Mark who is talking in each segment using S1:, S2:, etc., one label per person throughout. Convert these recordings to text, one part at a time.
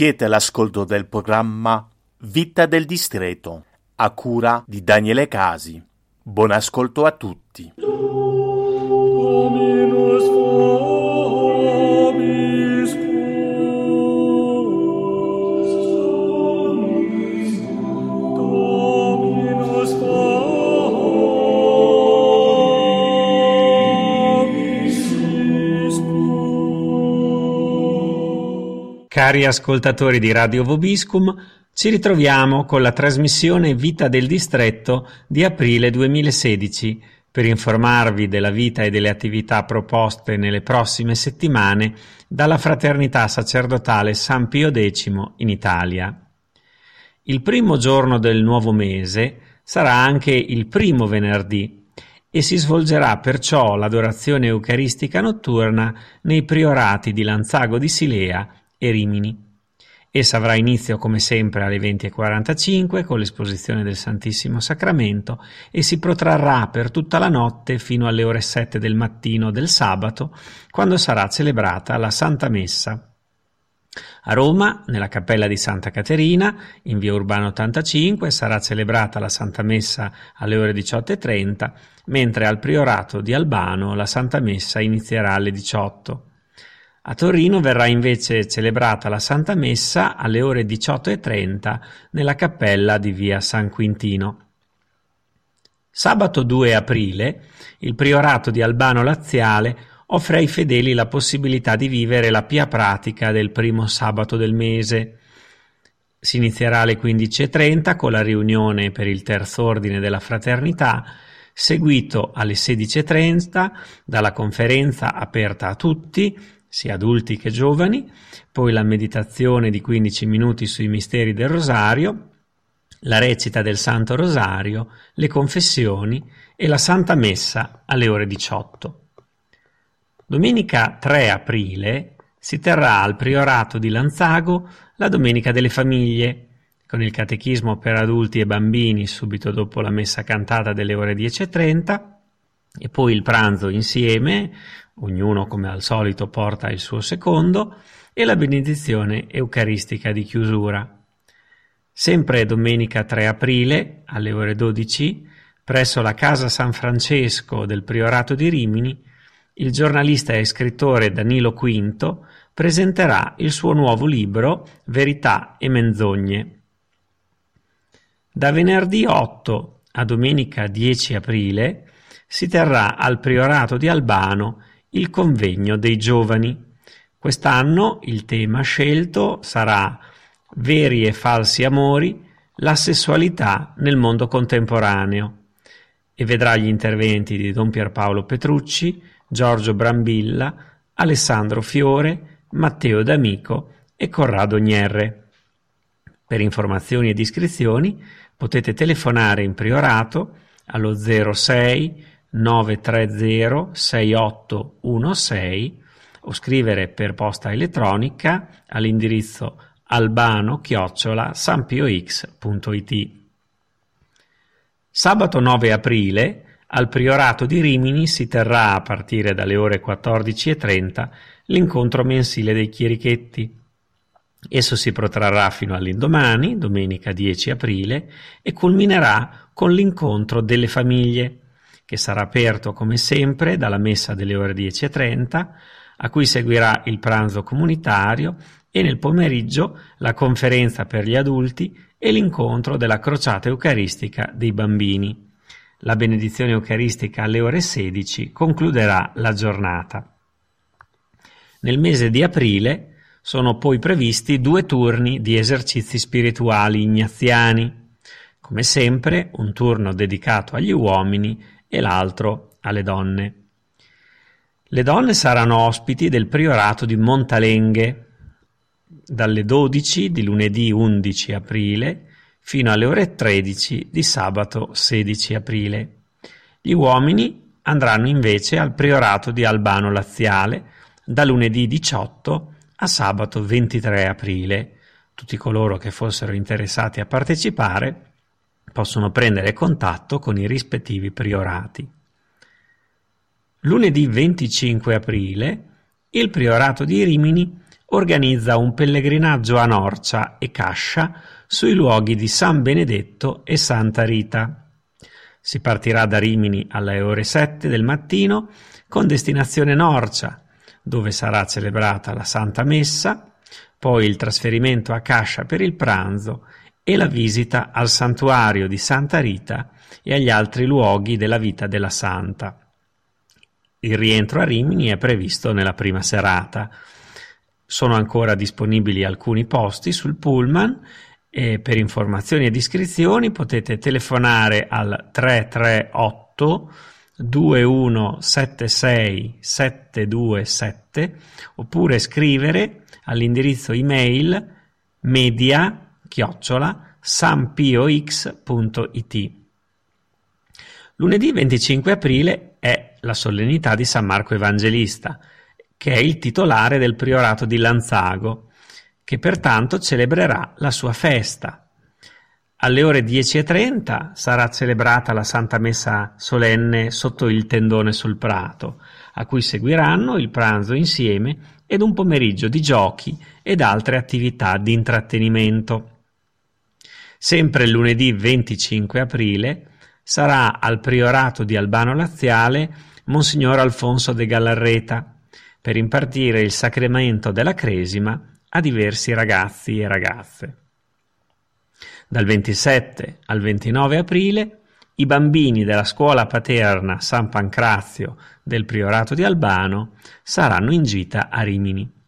S1: Siete all'ascolto del programma Vita del Distretto, a cura di Daniele Casi. Buon ascolto a tutti.
S2: Cari ascoltatori di Radio Vobiscum, ci ritroviamo con la trasmissione Vita del Distretto di aprile 2016 per informarvi della vita e delle attività proposte nelle prossime settimane dalla Fraternità Sacerdotale San Pio X in Italia. Il primo giorno del nuovo mese sarà anche il primo venerdì e si svolgerà perciò l'adorazione eucaristica notturna nei priorati di Lanzago di Silea e Rimini. Essa avrà inizio come sempre alle 20.45 con l'esposizione del Santissimo Sacramento e si protrarrà per tutta la notte fino alle ore 7 del mattino del sabato, quando sarà celebrata la Santa Messa. A Roma, nella cappella di Santa Caterina, in via Urbano 85, sarà celebrata la Santa Messa alle ore 18.30, mentre al Priorato di Albano la Santa Messa inizierà alle 18. A Torino verrà invece celebrata la Santa Messa alle ore 18.30 nella cappella di via San Quintino. Sabato 2 aprile il Priorato di Albano Laziale offre ai fedeli la possibilità di vivere la pia pratica del primo sabato del mese. Si inizierà alle 15.30 con la riunione per il terzo ordine della fraternità, seguito alle 16.30 dalla conferenza aperta a tutti, sia adulti che giovani, poi la meditazione di 15 minuti sui misteri del Rosario, la recita del Santo Rosario, le confessioni e la Santa Messa alle ore 18. Domenica 3 aprile si terrà al Priorato di Lanzago la Domenica delle Famiglie, con il catechismo per adulti e bambini subito dopo la messa cantata delle ore 10.30 e poi il pranzo insieme, ognuno come al solito porta il suo secondo, e la benedizione eucaristica di chiusura. Sempre domenica 3 aprile, alle ore 12, presso la Casa San Francesco del Priorato di Rimini, il giornalista e scrittore Danilo Quinto presenterà il suo nuovo libro Verità e menzogne. Da venerdì 8 a domenica 10 aprile si terrà al Priorato di Albano il convegno dei giovani. Quest'anno il tema scelto sarà Veri e falsi amori, la sessualità nel mondo contemporaneo e vedrà gli interventi di Don Pierpaolo Petrucci, Giorgio Brambilla, Alessandro Fiore, Matteo D'Amico e Corrado Gnerre. Per informazioni ed iscrizioni potete telefonare in priorato allo 06 930 6816 o scrivere per posta elettronica all'indirizzo albano chiocciola sanpiox.it. Sabato 9 aprile al Priorato di Rimini si terrà a partire dalle ore 14.30 l'incontro mensile dei chierichetti. Esso si protrarrà fino all'indomani, domenica 10 aprile, e culminerà con l'incontro delle famiglie, che sarà aperto come sempre dalla messa delle ore 10.30, a cui seguirà il pranzo comunitario e nel pomeriggio la conferenza per gli adulti e l'incontro della crociata eucaristica dei bambini. La benedizione eucaristica alle ore 16 concluderà la giornata. Nel mese di aprile sono poi previsti due turni di esercizi spirituali ignaziani. Come sempre, un turno dedicato agli uomini e l'altro alle donne. Le donne saranno ospiti del priorato di Montalenghe, dalle 12 di lunedì 11 aprile fino alle ore 13 di sabato 16 aprile. Gli uomini andranno invece al priorato di Albano Laziale da lunedì 18 a sabato 23 aprile. Tutti coloro che fossero interessati a partecipare possono prendere contatto con i rispettivi priorati. Lunedì 25 aprile il priorato di Rimini organizza un pellegrinaggio a Norcia e Cascia sui luoghi di San Benedetto e Santa Rita. Si partirà da Rimini alle ore 7 del mattino con destinazione Norcia, dove sarà celebrata la Santa Messa, poi il trasferimento a Cascia per il pranzo e la visita al santuario di Santa Rita e agli altri luoghi della vita della Santa. Il rientro a Rimini è previsto nella prima serata. Sono ancora disponibili alcuni posti sul pullman e per informazioni ed iscrizioni potete telefonare al 338 2176 727 oppure scrivere all'indirizzo email media chiocciola sampiox.it. Lunedì 25 aprile è la solennità di San Marco Evangelista, che è il titolare del priorato di Lanzago, che pertanto celebrerà la sua festa. Alle ore 10.30 sarà celebrata la Santa Messa solenne sotto il tendone sul prato, a cui seguiranno il pranzo insieme ed un pomeriggio di giochi ed altre attività di intrattenimento. Sempre lunedì 25 aprile sarà al priorato di Albano Laziale Monsignor Alfonso de Gallarreta per impartire il sacramento della Cresima a diversi ragazzi e ragazze. Dal 27 al 29 aprile i bambini della scuola paterna San Pancrazio del Priorato di Albano saranno in gita a Rimini.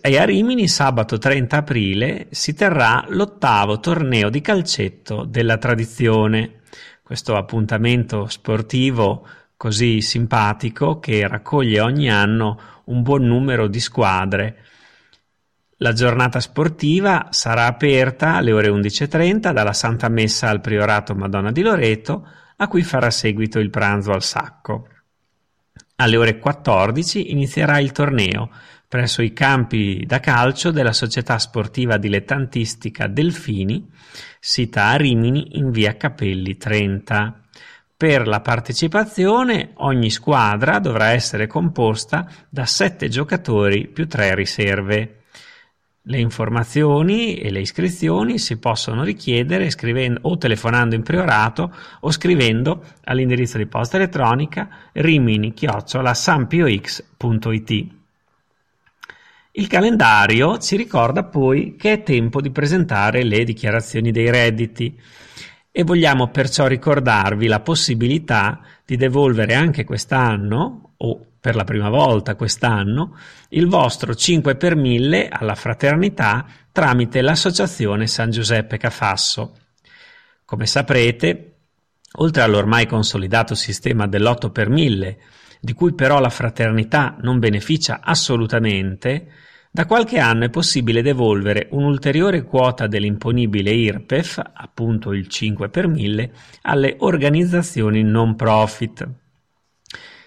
S2: E a Rimini sabato 30 aprile si terrà l'ottavo torneo di calcetto della tradizione. Questo appuntamento sportivo così simpatico che raccoglie ogni anno un buon numero di squadre la giornata sportiva sarà aperta alle ore 11.30 dalla Santa Messa al Priorato Madonna di Loreto, a cui farà seguito il pranzo al sacco. Alle ore 14 inizierà il torneo presso i campi da calcio della Società Sportiva Dilettantistica Delfini, sita a Rimini in via Capelli 30. Per la partecipazione ogni squadra dovrà essere composta da 7 giocatori più 3 riserve. Le informazioni e le iscrizioni si possono richiedere o telefonando in priorato o scrivendo all'indirizzo di posta elettronica rimini-sampiox.it. Il calendario ci ricorda poi che è tempo di presentare le dichiarazioni dei redditi e vogliamo perciò ricordarvi la possibilità di devolvere anche quest'anno o per la prima volta quest'anno il vostro 5 per 1000 alla fraternità tramite l'associazione San Giuseppe Cafasso. Come saprete, oltre all'ormai consolidato sistema dell'8 per 1000, di cui però la fraternità non beneficia assolutamente, da qualche anno è possibile devolvere un'ulteriore quota dell'imponibile IRPEF, appunto il 5 per 1000, alle organizzazioni non profit.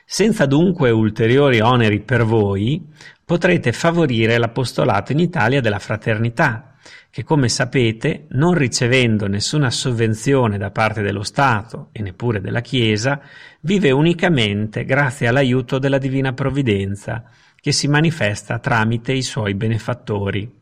S2: Senza dunque ulteriori oneri per voi, potrete favorire l'apostolato in Italia della fraternità, che come sapete, non ricevendo nessuna sovvenzione da parte dello Stato e neppure della Chiesa, vive unicamente grazie all'aiuto della Divina Provvidenza, che si manifesta tramite i suoi benefattori.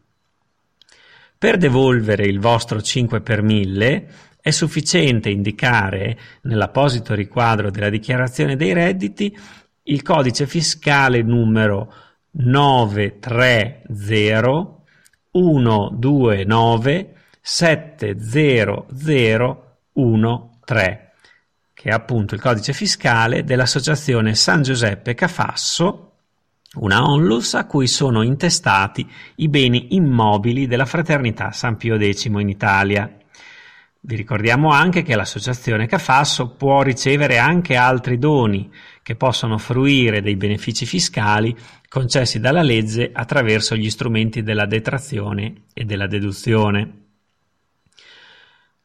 S2: Per devolvere il vostro 5 per 1000 è sufficiente indicare nell'apposito riquadro della dichiarazione dei redditi il codice fiscale numero 930 129 70013 che è appunto il codice fiscale dell'associazione San Giuseppe Cafasso una onlus a cui sono intestati i beni immobili della Fraternità San Pio X in Italia. Vi ricordiamo anche che l'associazione Cafasso può ricevere anche altri doni che possono fruire dei benefici fiscali concessi dalla legge attraverso gli strumenti della detrazione e della deduzione.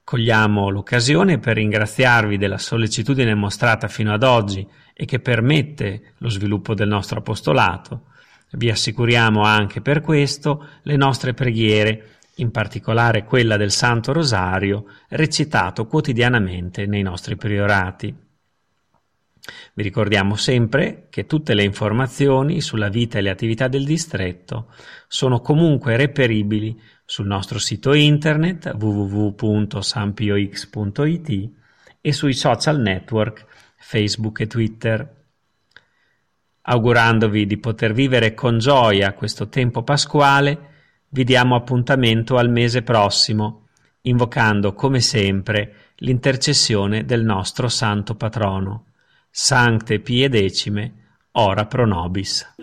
S2: Cogliamo l'occasione per ringraziarvi della sollecitudine mostrata fino ad oggi e che permette lo sviluppo del nostro apostolato. Vi assicuriamo anche per questo le nostre preghiere, in particolare quella del Santo Rosario, recitato quotidianamente nei nostri priorati. Vi ricordiamo sempre che tutte le informazioni sulla vita e le attività del distretto sono comunque reperibili sul nostro sito internet www.sampiox.it e sui social network Facebook e Twitter. Augurandovi di poter vivere con gioia questo tempo pasquale, vi diamo appuntamento al mese prossimo, invocando come sempre l'intercessione del nostro santo patrono. Sancte Pie Decime, ora pro nobis.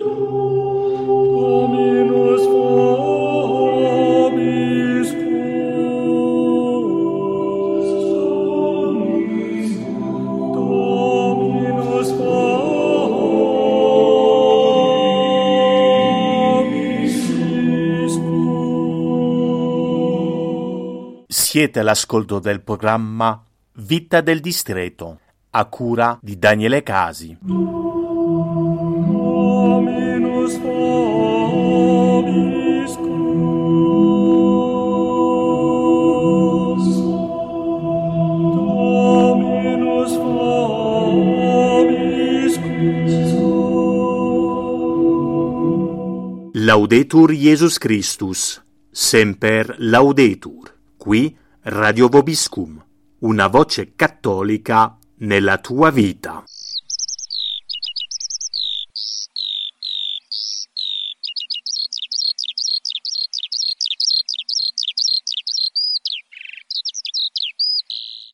S1: Siete all'ascolto del programma Vita del Distretto, a cura di Daniele Casi. Laudetur Jesus Christus, semper laudetur. Qui Radio Vobiscum, una voce cattolica nella tua vita.